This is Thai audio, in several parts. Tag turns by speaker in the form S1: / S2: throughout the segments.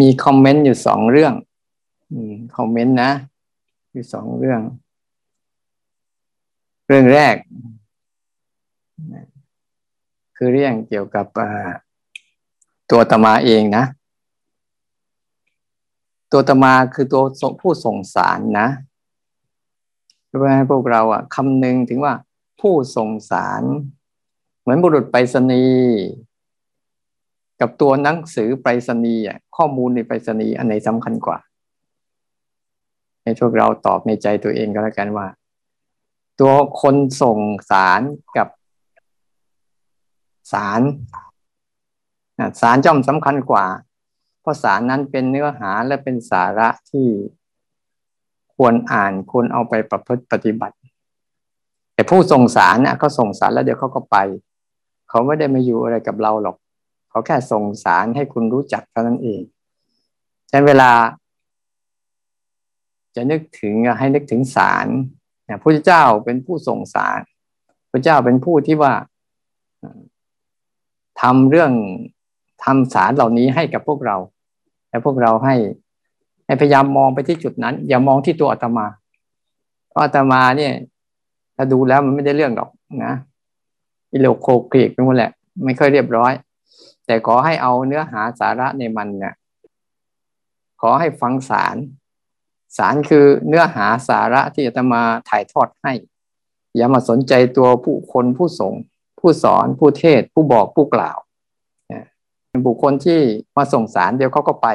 S1: มีคอมเมนต์อยู่สองเรื่องคอมเมนต์นะ อยู่สองเรื่อง เรื่องแรก คือเรื่องเกี่ยวกับ ตัวตมาเองนะ ตัวตมาคือตัวผู้ส่งสารนะเพื่อให้พวกเราอะคำนึงถึงว่าผู้ส่งสาร เหมือนบุรุษไปรษณีย์กับตัวหนังสือไปรษณีย์ข้อมูลในไปรษณีย์อันไหนสำคัญกว่า ให้พวกเราตอบในใจตัวเองก็แล้วกันว่า ตัวคนส่งสารกับสาร สารจ่อมสำคัญกว่า เพราะสารนั้นเป็นเนื้อหาและเป็นสาระที่ควรอ่านควรเอาไปประพฤติปฏิบัติ แต่ผู้ส่งสารเนี่ยเขาส่งสารแล้วเดี๋ยวเขาก็ไป เขาไม่ได้มาอยู่อะไรกับเราหรอก เขาแค่ส่งสารให้คุณรู้จักเท่านั้นเองฉะนั้นเวลา จะนึกถึงให้นึกถึงสารนะพระเจ้าเป็นผู้ส่งสารพระเจ้าเป็นผู้ที่ว่าทำเรื่อง ทำสารเหล่านี้ให้กับพวกเรา และพวกเราให้ให้พยายามมองไปที่จุดนั้น อย่ามองที่ตัวอาตมาเพราะอาตมาเนี่ย ถ้าดูแล้วมันไม่ได้เรื่องหรอกนะอิโลโคเกรกไปหมดแหละ ไม่ค่อยเรียบร้อย แต่ขอให้เอาเนื้อหาสาระในมันเนี่ยขอให้ฟังสาร สารคือเนื้อหาสาระที่จะมาถ่ายทอดให้ อย่ามาสนใจตัวผู้คนผู้ส่งผู้สอนผู้เทศผู้บอกผู้กล่าว บุคคลที่มาส่งสารเดี๋ยวเขาก็ไป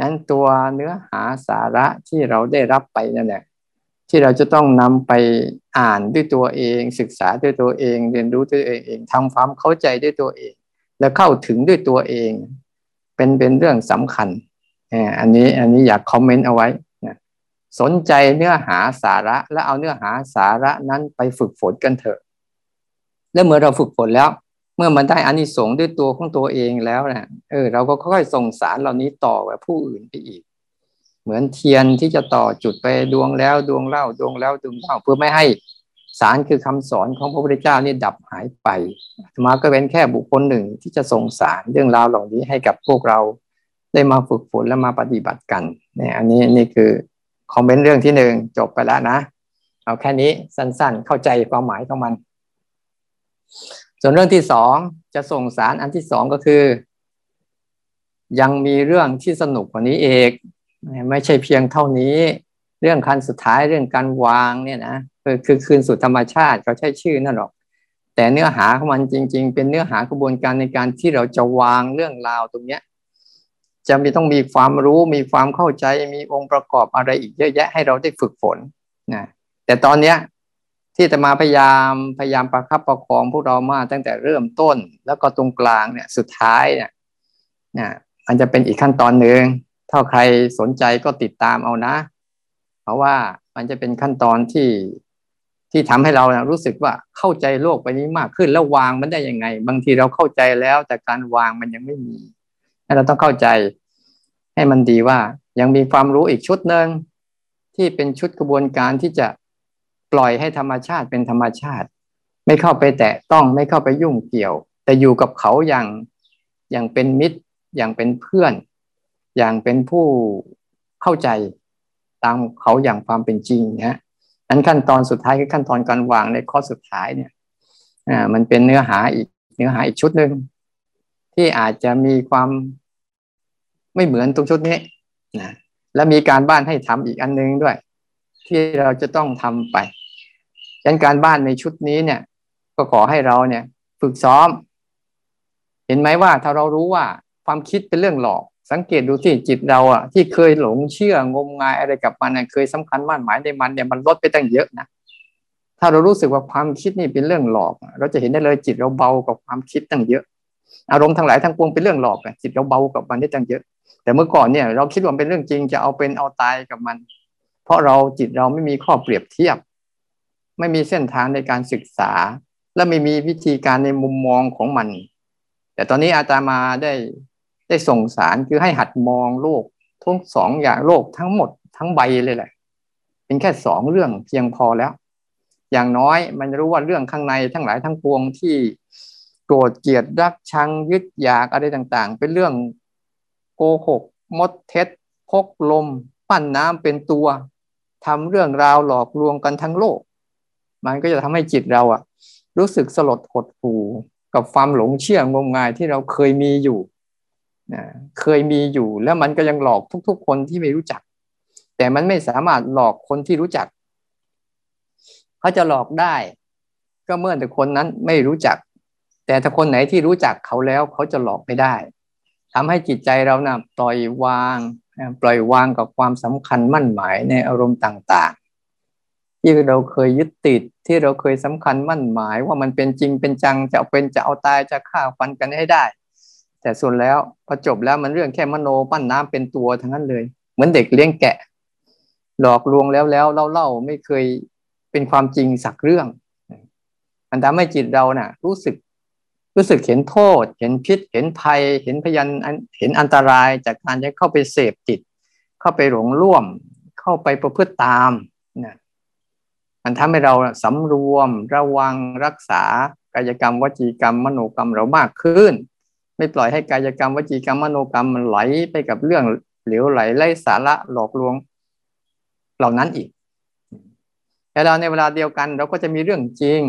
S1: นั้นตัวเนื้อหาสาระที่เราได้รับไปนั่นแหละที่เราจะต้องนำไปอ่านด้วยตัวเอง ศึกษาด้วยตัวเอง เรียนรู้ด้วยตัวเองทำความเข้าใจด้วยตัวเอง และเข้าถึงด้วยตัวเอง เป็นเป็นเรื่องสำคัญอันนี้อันนี้อยากคอมเมนต์เอาไว้นะสนใจเนื้อหาสาระและเอาเนื้อหาสาระนั้นไปฝึกฝนกันเถอะ แล้วเมื่อเราฝึกฝนแล้ว เมื่อมันได้อานิสงส์ด้วยตัวของตัวเองแล้วนะเออ เราก็ค่อยๆส่งสารเหล่านี้ต่อกับผู้อื่นไปอีก เหมือนเทียนที่จะต่อจุดไปดวงแล้วดวงเล่าดวงแล้วดวงเล่าเพื่อไม่ให้สารคือคำสอนของพระพุทธเจ้านี่ดับหายไปธรรมาก็เป็นแค่บุคคลหนึ่งที่จะส่งสารเรื่องราวเหล่านี้ให้กับพวกเราได้มาฝึกฝนและมาปฏิบัติกันเนี่ยอันนี้นี่คือคอมเมนต์เรื่องที่หนึ่งจบไปแล้วนะ เอาแค่นี้สั้นๆ เข้าใจความหมายของมัน ส่วนเรื่องที่สองจะส่งสารอันที่สองก็คือ ยังมีเรื่องที่สนุกกว่านี้เองไม่ใช่เพียงเท่านี้ เรื่องคันสุดท้ายเรื่องการวางเนี่ยนะคือคือคืนสู่ธรรมชาติเขาใช้ชื่อนั่นหรอก แต่เนื้อหาของมันจริง ๆ เป็นเนื้อหากระบวนการในการที่เราจะวางเรื่องราวตรงเนี้ยจะมีต้องมีความรู้มีความเข้าใจมีองค์ประกอบอะไรอีกเยอะแยะให้เราได้ฝึกฝนนะแต่ตอนเนี้ย ที่จะมาพยายามพยายามประคับประคองพวกเรามาตั้งแต่เริ่มต้น แล้วก็ตรงกลางเนี่ยสุดท้ายเนี่ยนะมันจะเป็นอีกขั้นตอนหนึ่งถ้าใครสนใจก็ติดตามเอานะ เพราะว่ามันจะเป็นขั้นตอนที่ที่ทำให้เรารู้สึกว่าเข้าใจโลกไปนี้มากขึ้นแล้ววางมันได้ยังไง บางทีเราเข้าใจแล้ว แต่การวางมันยังไม่มีเราต้องเข้าใจให้มันดีว่ายังมีความรู้อีกชุดหนึ่งที่เป็นชุดกระบวนการที่จะ ปล่อยให้ธรรมชาติเป็นธรรมชาติ ไม่เข้าไปแตะต้องไม่เข้าไปยุ่งเกี่ยว แต่อยู่กับเขาอย่างอย่างเป็นมิตร อย่างเป็นเพื่อน อย่างเป็นผู้เข้าใจตามเขาอย่างความเป็นจริงนะนั้นขั้นตอนสุดท้ายคือขั้นตอนการวางในข้อสุดท้ายเนี่ยอ่ามันเป็นเนื้อหาอีกเนื้อหาอีกชุดหนึ่งที่อาจจะมีความไม่เหมือนตรงชุดนี้นะและมีการบ้านให้ทำอีกอันนึงด้วย ที่เราจะต้องทำไป ดังการบ้านในชุดนี้เนี่ย ก็ขอให้เราเนี่ย ฝึกซ้อม เห็นไหมว่าถ้าเรารู้ว่าความคิดเป็นเรื่องหลอก สังเกตดูที่จิตเราอะที่เคยหลงเชื่องมงายอะไรกับมันเคยสำคัญมั่นหมายในมันเนี่ยมันลดไปตั้งเยอะนะถ้าเรารู้สึกว่าความคิดนี่เป็นเรื่องหลอก เราจะเห็นได้เลยจิตเราเบากับความคิดตั้งเยอะ อารมณ์ทั้งหลายทั้งปวงเป็นเรื่องหลอกจิตเราเบากับมันได้ตั้งเยอะ แต่เมื่อก่อนเนี่ย เราคิดว่าเป็นเรื่องจริงจะเอาเป็นเอาตายกับมัน เพราะเราจิตเราไม่มีข้อเปรียบเทียบ ไม่มีเส้นทางในการศึกษา และไม่มีวิธีการในมุมมองของมัน แต่ตอนนี้อาจารย์มาได้ได้ส่งสารคือให้หัดมองโลกทั้งสองอย่างโลกทั้งหมดทั้งใบเลยแหละ เป็นแค่สองเรื่องเพียงพอแล้ว อย่างน้อยมันรู้ว่าเรื่องข้างในทั้งหลายทั้งปวงที่โกรธเกลียดรักชังยึดอยากอะไรต่างๆ เป็นเรื่องโกหก มดเท็จพกลม ปั้นน้ำเป็นตัวทำเรื่องราวหลอกลวงกันทั้งโลก มันก็จะทำให้จิตเราอะรู้สึกสลดหดหู่กับความหลงเชื่องมงายที่เราเคยมีอยู่นะเคยมีอยู่แล้วมันก็ยังหลอกทุก ๆ คนที่ไม่รู้จัก แต่มันไม่สามารถหลอกคนที่รู้จักเขาจะหลอกได้ ก็เมื่อแต่คนนั้นไม่รู้จัก แต่ถ้าคนไหนที่รู้จักเขาแล้วเขาจะหลอกไม่ได้ทำให้จิตใจเรานะ่ะปล่อยวางปล่อยวางกับความสำคัญมั่นหมายในอารมณ์ต่าง ๆ ที่เราเคยยึดติด ที่เราเคยสำคัญมั่นหมายว่ามันเป็นจริงเป็นจังจะเอาเป็นจะเอาตายจะฆ่าฟันกันให้ได้ แต่ส่วนแล้วพอจบแล้วมันเรื่องแค่มโนปั้นน้ำเป็นตัวทั้งนั้นเลย เหมือนเด็กเลี้ยงแกะ หลอกลวงแล้วแล้วเล่าเล่าไม่เคยเป็นความจริงสักเรื่อง มันทำให้จิตเราเนะ่ะ รู้สึกรู้สึกเห็นโทษ เห็นพิษ เห็นภัย เห็นพยันเห็นอันตรายจากการจะเข้าไปเสพติด เข้าไปหลงร่วม เข้าไปประพฤติตามนะ มันทำให้เราสำรวม ระวังรักษากายกรรมวจีกรรม มโนกรรมเรามากขึ้น ไม่ปล่อยให้กายกรรมวจีกรรมมโนกรรมมันไหลไปกับเรื่องเหลวไหลไร้สาระหลอกลวงเหล่านั้นอีกแต่เราในเวลาเดียวกันเราก็จะมีเรื่องจริง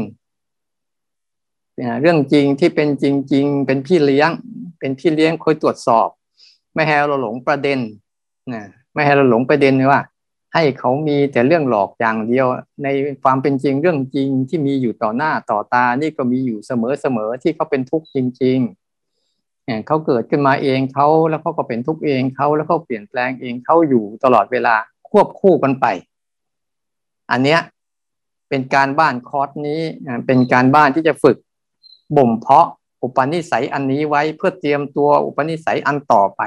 S1: เรื่องจริงที่เป็นจริง ๆ เป็นพี่เลี้ยง เป็นพี่เลี้ยงคอยตรวจสอบ ไม่ให้เราหลงประเด็นนะไม่ให้เราหลงประเด็นว่า ให้เขามีแต่เรื่องหลอกอย่างเดียว ในความเป็นจริงเรื่องจริงที่มีอยู่ต่อหน้าต่อตา นี่ก็มีอยู่เสมอๆที่เขาเป็นทุกข์จริงๆเขาเกิดขึ้นมาเองเขาแล้วเขาก็เป็นทุกข์เองเขาแล้วเขาเปลี่ยนแปลงเองเขาอยู่ตลอดเวลาควบคู่กันไป อันเนี้ยเป็นการบ้านคอร์สนี้เป็นการบ้านที่จะฝึกบ่มเพาะอุปนิสัยอันนี้ไว้เพื่อเตรียมตัวอุปนิสัยอันต่อไป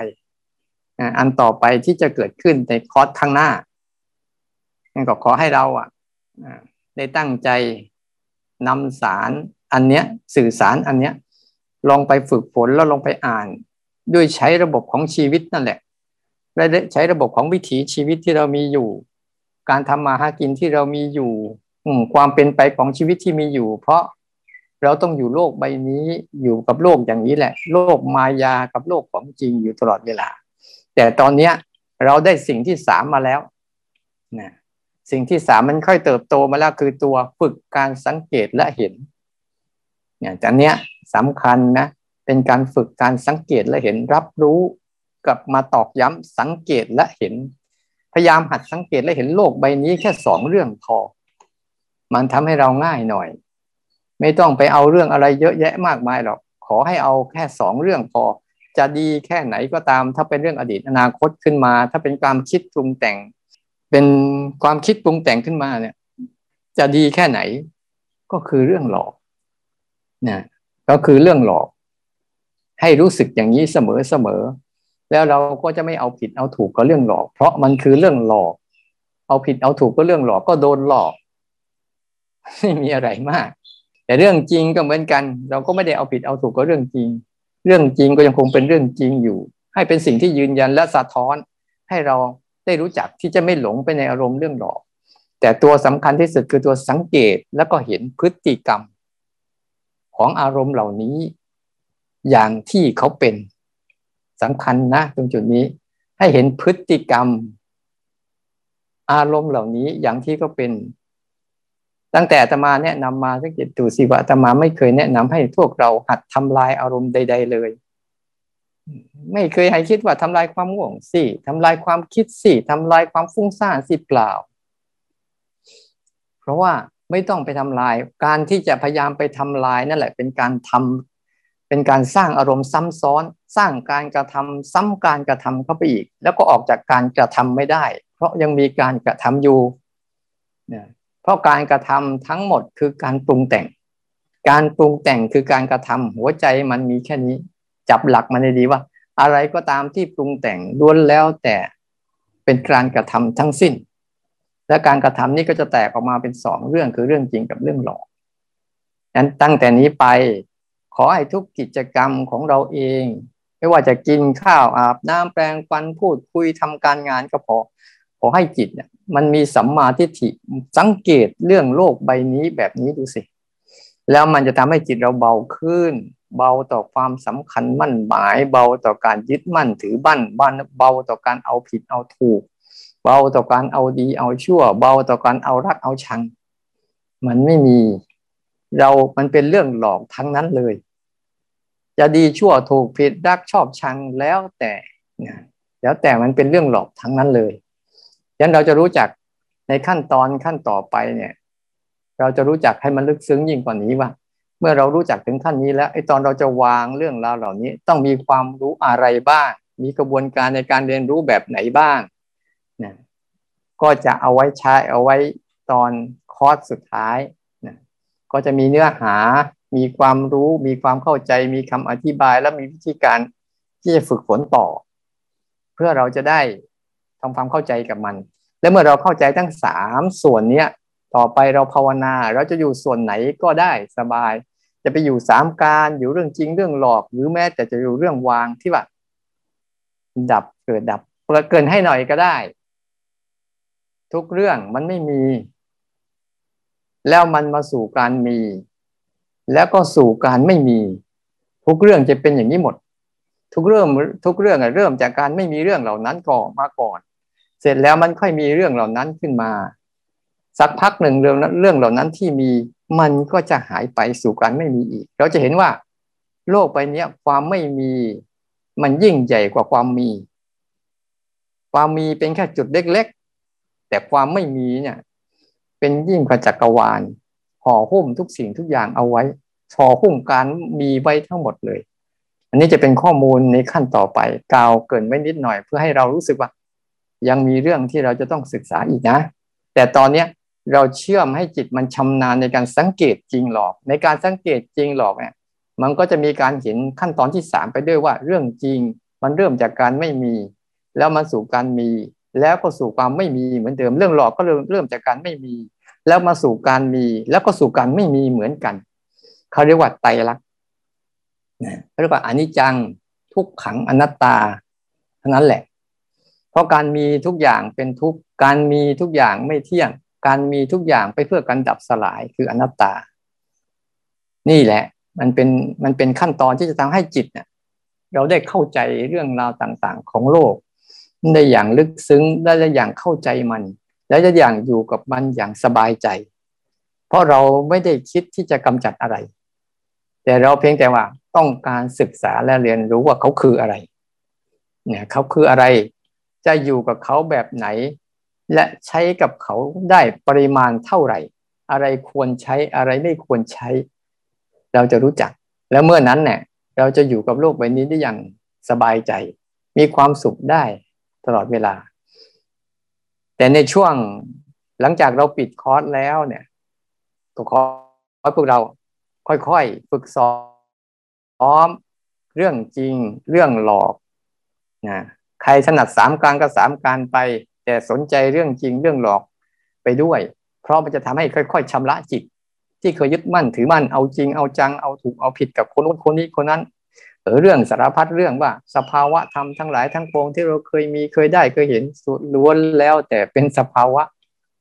S1: อันต่อไปที่จะเกิดขึ้นในคอร์สข้างหน้า ก็ขอให้เราอะได้ตั้งใจนำสารอันเนี้ยสื่อสารอันเนี้ยลองไปฝึกฝนแล้วลองไปอ่าน ด้วยใช้ระบบของชีวิตนั่นแหละและใช้ระบบของวิถีชีวิตที่เรามีอยู่ การทำมาหากินที่เรามีอยู่ความเป็นไปของชีวิตที่มีอยู่ เพราะเราต้องอยู่โลกใบนี้อยู่กับโลกอย่างนี้แหละ โลกมายากับโลกของจริงอยู่ตลอดเวลา แต่ตอนเนี้ยเราได้สิ่งที่สามมาแล้วนะ สิ่งที่สามมันค่อยเติบโตมาแล้วคือตัวฝึกการสังเกตและเห็นเนี่ยจากเนี้ยสำคัญนะเป็นการฝึกการสังเกตและเห็นรับรู้กับมาตอกย้ำสังเกตและเห็น พยายามหัดสังเกตและเห็นโลกใบนี้แค่สองเรื่องพอ มันทำให้เราง่ายหน่อย ไม่ต้องไปเอาเรื่องอะไรเยอะแยะมากมายหรอกขอให้เอาแค่สองเรื่องพอ จะดีแค่ไหนก็ตาม ถ้าเป็นเรื่องอดีตอนาคตขึ้นมา ถ้าเป็นความคิดปรุงแต่ง เป็นความคิดปรุงแต่งขึ้นมาเนี่ย จะดีแค่ไหนก็คือเรื่องหลอกนะก็คือเรื่องหลอก ให้รู้สึกอย่างนี้เสมอเสมอ แล้วเราก็จะไม่เอาผิดเอาถูกกับเรื่องหลอก เพราะมันคือเรื่องหลอก เอาผิดเอาถูกก็เรื่องหลอกก็โดนหลอก ไม่มีอะไรมาก แต่เรื่องจริงก็เหมือนกัน เราก็ไม่ได้เอาผิดเอาถูกก็เรื่องจริง เรื่องจริงก็ยังคงเป็นเรื่องจริงอยู่ ให้เป็นสิ่งที่ยืนยันและสะท้อนให้เรา ได้รู้จักที่จะไม่หลงไปในอารมณ์เรื่องหลอก แต่ตัวสำคัญที่สุดคือตัวสังเกตแล้วก็เห็นพฤติกรรม ของอารมณ์เหล่านี้ อย่างที่เขาเป็นสำคัญนะตรงจุดนี้ ให้เห็นพฤติกรรม อารมณ์เหล่านี้อย่างที่เขาเป็น ตั้งแต่อาตมาแนะนำมาสังเกตดูสิว่าอาตมาไม่เคยแนะนำให้พวกเราหัดทำลายอารมณ์ใด ๆ เลย ไม่เคยให้คิดว่าทำลายความง่วงสิทำลายความคิดสิทำลายความฟุ้งซ่านสิเปล่า เพราะว่าไม่ต้องไปทำลาย การที่จะพยายามไปทำลายนั่นแหละ เป็นการทำเป็นการสร้างอารมณ์ซ้ำซ้อน สร้างการกระทำซ้ำการกระทำเข้าไปอีก แล้วก็ออกจากการกระทำไม่ได้ เพราะยังมีการกระทำอยู่เนี่ยพราะการกระทำทั้งหมดคือการปรุงแต่ง การปรุงแต่งคือการกระทำหัวใจมันมีแค่นี้ จับหลักมันดีว่า อะไรก็ตามที่ปรุงแต่งล้วนแล้วแต่เป็นการกระทำทั้งสิ้น และการกระทำนี้ก็จะแตกออกมาเป็นสองเรื่องคือเรื่องจริงกับเรื่องหลอกนั้นตั้งแต่นี้ไปขอให้ทุกกิจกรรมของเราเอง ไม่ว่าจะกินข้าวอาบน้ำแปรงฟันพูดคุยทำการงานก็พอขอให้จิตเนี่ยมันมีสัมมาทิฏฐิสังเกตเรื่องโลกใบนี้แบบนี้ดูสิ แล้วมันจะทำให้จิตเราเบาขึ้น เบาต่อความสำคัญมั่นหมาย เบาต่อการยึดมั่นถือบั้นบ้านเบาต่อการเอาผิดเอาถูก เบาต่อการเอาดีเอาชั่ว เบาต่อการเอารักเอาชัง มันไม่มี เรา มันเป็นเรื่องหลอกทั้งนั้นเลย จะดีชั่วถูกผิดรักชอบชังแล้วแต่แล้วแต่มันเป็นเรื่องหลอกทั้งนั้นเลยยันเราจะรู้จักในขั้นตอนขั้นต่อไปเนี่ย เราจะรู้จักให้มันลึกซึ้งยิ่งกว่านี้ว่า เมื่อเรารู้จักถึงขั้นนี้แล้วไอ้ตอนเราจะวางเรื่องราวเหล่านี้ ต้องมีความรู้อะไรบ้าง มีกระบวนการในการเรียนรู้แบบไหนบ้างนะก็จะเอาไว้ใช้เอาไว้ตอนคอร์สสุดท้ายนะก็จะมีเนื้อหา มีความรู้ มีความเข้าใจ มีคำอธิบาย และมีวิธีการที่จะฝึกฝนต่อ เพื่อเราจะได้ทำความเข้าใจกับมัน และเมื่อเราเข้าใจทั้งสามส่วนเนี้ย ต่อไปเราภาวนา เราจะอยู่ส่วนไหนก็ได้สบาย จะไปอยู่สามการอยู่เรื่องจริงเรื่องหลอก หรือแม้แต่จะอยู่เรื่องวางที่ว่าดับเกิดดับเกินให้หน่อยก็ได้ ทุกเรื่องมันไม่มี แล้วมันมาสู่การมี แล้วก็สู่การไม่มี ทุกเรื่องจะเป็นอย่างนี้หมด ทุกเรื่องทุกเรื่องเริ่มจากการไม่มีเรื่องเหล่านั้นก่อนมาก่อน เสร็จแล้วมันค่อยมีเรื่องเหล่านั้นขึ้นมา สักพักหนึ่งเรื่องเรื่องเหล่านั้นที่มีมันก็จะหายไปสู่การไม่มีอีก เราจะเห็นว่า โลกใบนี้ความไม่มี มันยิ่งใหญ่กว่าความมี ความมีเป็นแค่จุดเล็กๆ แต่ความไม่มีเนี่ย เป็นยิ่งกว่าจักรวาลห่อหุ้มทุกสิ่งทุกอย่างเอาไว้ห่อหุ้มการมีไว้ทั้งหมดเลย อันนี้จะเป็นข้อมูลในขั้นต่อไปกล่าวเกินไว้นิดหน่อย เพื่อให้เรารู้สึกว่า ยังมีเรื่องที่เราจะต้องศึกษาอีกนะ แต่ตอนเนี้ย เราเชื่อมให้จิตมันชำนาญในการสังเกตจริงหลอก ในการสังเกตจริงหลอกเนี่ยมันก็จะมีการเห็นขั้นตอนที่สามไปด้วยว่าเรื่องจริง มันเริ่มจากการไม่มี แล้วมันสู่การมี แล้วก็สู่ความไม่มีเหมือนเดิม เรื่องหลอกก็เริ่มเริ่มจากการไม่มี แล้วมาสู่การมี แล้วก็สู่การไม่มีเหมือนกันเขาเรียกว่าไตรลักษณ์เรียกว่าอนิจจังทุกขังอนัตตาทั้งนั้นแหละ เพราะการมีทุกอย่างเป็นทุกการมีทุกอย่างไม่เที่ยง การมีทุกอย่างไปเพื่อการดับสลายคืออนัตตา นี่แหละ มันเป็นมันเป็นขั้นตอนที่จะทำให้จิตเนี่ยเราได้เข้าใจเรื่องราวต่างๆ ของโลก ได้อย่างลึกซึ้งได้อย่างเข้าใจมัน และได้อย่างอยู่กับมันอย่างสบายใจ เพราะเราไม่ได้คิดที่จะกำจัดอะไร แต่เราเพียงแต่ว่าต้องการศึกษาและเรียนรู้ว่าเขาคืออะไรเนี่ยเขาคืออะไร จะอยู่กับเขาแบบไหน และใช้กับเขาได้ปริมาณเท่าไหร่ อะไรควรใช้อะไรไม่ควรใช้ เราจะรู้จัก แล้วเมื่อนั้นเนี่ยเราจะอยู่กับโลกใบนี้ได้อย่างสบายใจ มีความสุขได้ตลอดเวลา แต่ในช่วงหลังจากเราปิดคอร์สแล้วเนี่ย ก็ขอให้พวกเราค่อยๆฝึกซ้อม เรื่องจริง เรื่องหลอกนะใครถนัดสามการก็สามการไป แต่สนใจเรื่องจริงเรื่องหลอกไปด้วย เพราะมันจะทำให้ค่อย ๆชำระจิต ที่เคยยึดมั่นถือมั่นเอาจริงเอาจังเอาถูกเอาผิดกับคนนู้นคนนี้คนนั้นเออเรื่องสารพัดเรื่องว่าสภาวะธรรมทั้งหลายทั้งปวงที่เราเคยมีเคยได้เคยเห็นสุดล้วนแล้ว แต่เป็นสภาวะ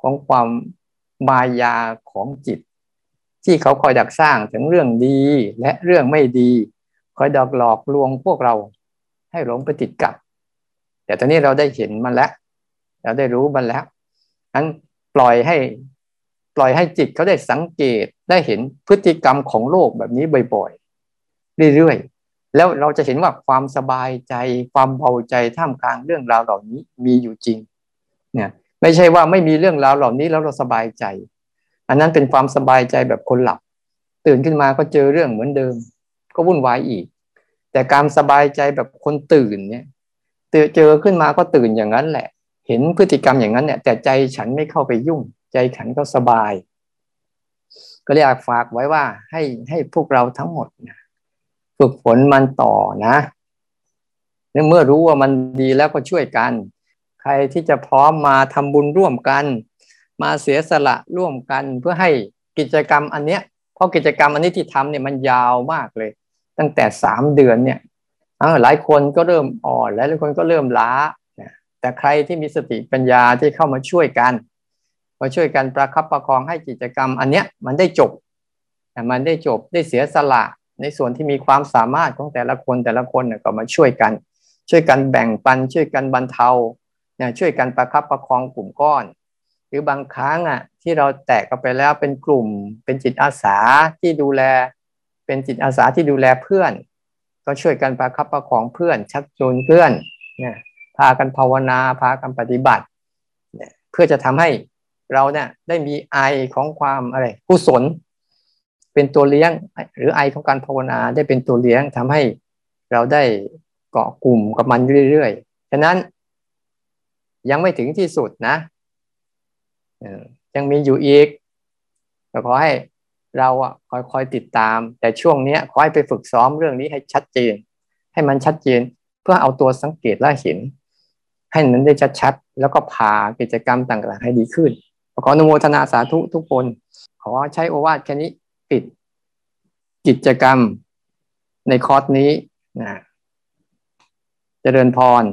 S1: ของความมายาของจิต ที่เขาคอยดักสร้างถึงเรื่องดีและเรื่องไม่ดี คอยดอกหลอกลวงพวกเรา ให้หลงไปติดกับ แต่ตอนนี้เราได้เห็นมันแล้ว เราได้รู้มันแล้วนั้นปล่อยให้ปล่อยให้จิตเขาได้สังเกตได้เห็นพฤติกรรมของโลกแบบนี้บ่อยๆเรื่อยๆแล้วเราจะเห็นว่าความสบายใจ ความเบาใจท่ามกลางเรื่องราวเหล่านี้มีอยู่จริงเนี่ยไม่ใช่ว่าไม่มีเรื่องราวเหล่านี้แล้วเราสบายใจ อันนั้นเป็นความสบายใจแบบคนหลับ ตื่นขึ้นมาก็เจอเรื่องเหมือนเดิม ก็วุ่นวายอีก แต่การสบายใจแบบคนตื่นเนี่ยเจอขึ้นมาก็ตื่นอย่างนั้นแหละ เห็นพฤติกรรมอย่างนั้นเนี่ยแต่ใจฉันไม่เข้าไปยุ่ง ใจฉันก็สบาย ก็เลยอยากฝากไว้ว่าให้ให้พวกเราทั้งหมดนะฝึกฝนมันต่อนะเมื่อรู้ว่ามันดีแล้วก็ช่วยกัน ใครที่จะพร้อมมาทำบุญร่วมกัน มาเสียสละร่วมกันเพื่อให้กิจกรรมอันเนี้ยเพราะกิจกรรมอันนี้ที่ทำเนี่ยมันยาวมากเลย ตั้งแต่สามเดือนเนี่ยหลายคนก็เริ่มอ่อนหลายคนก็เริ่มล้า แต่ใครที่มีสติปัญญาที่เข้ามาช่วยกัน มาช่วยกันประคับประคองให้กิจกรรม อันเนี้ยมันได้จบมันได้จบได้เสียสละในส่วนที่มีความสามารถของแต่ละคนแต่ละคนเนี่ยก็มาช่วยกัน ช่วยกันแบ่งปัน ช่วยกันบรรเทาเนี่ยช่วยกันประคับประคองกลุ่มก้อน หรือบางครั้งอะที่เราแตกกันไปแล้วเป็นกลุ่ม เป็นจิตอาสาที่ดูแล เป็นจิตอาสาที่ดูแลเพื่อน ก็ช่วยกันประคับประคองเพื่อน ชักจูงเพื่อนเนี่ย พากันภาวนา พากันปฏิบัติเนี่ยเพื่อจะทำให้เราเนี่ยได้มีไอของความอะไรกุศล เป็นตัวเลี้ยง หรือไอของการภาวนาได้เป็นตัวเลี้ยงทำให้เราได้เกาะกลุ่มกับมันเรื่อยๆ ฉะนั้นยังไม่ถึงที่สุดนะยังมีอยู่อีกก็ขอให้เราอะคอยๆติดตาม แต่ช่วงนี้ขอให้ไปฝึกซ้อมเรื่องนี้ให้ชัดเจน ให้มันชัดเจน เพื่อเอาตัวสังเกตและเห็น ให้นั้นได้ชัดๆ แล้วก็พากิจกรรมต่างๆให้ดีขึ้น ขออนุโมทนาสาธุทุกคน ขอใช้โอวาทแค่นี้ปิดกิจกรรมในคอร์สนี้นะเจริญพร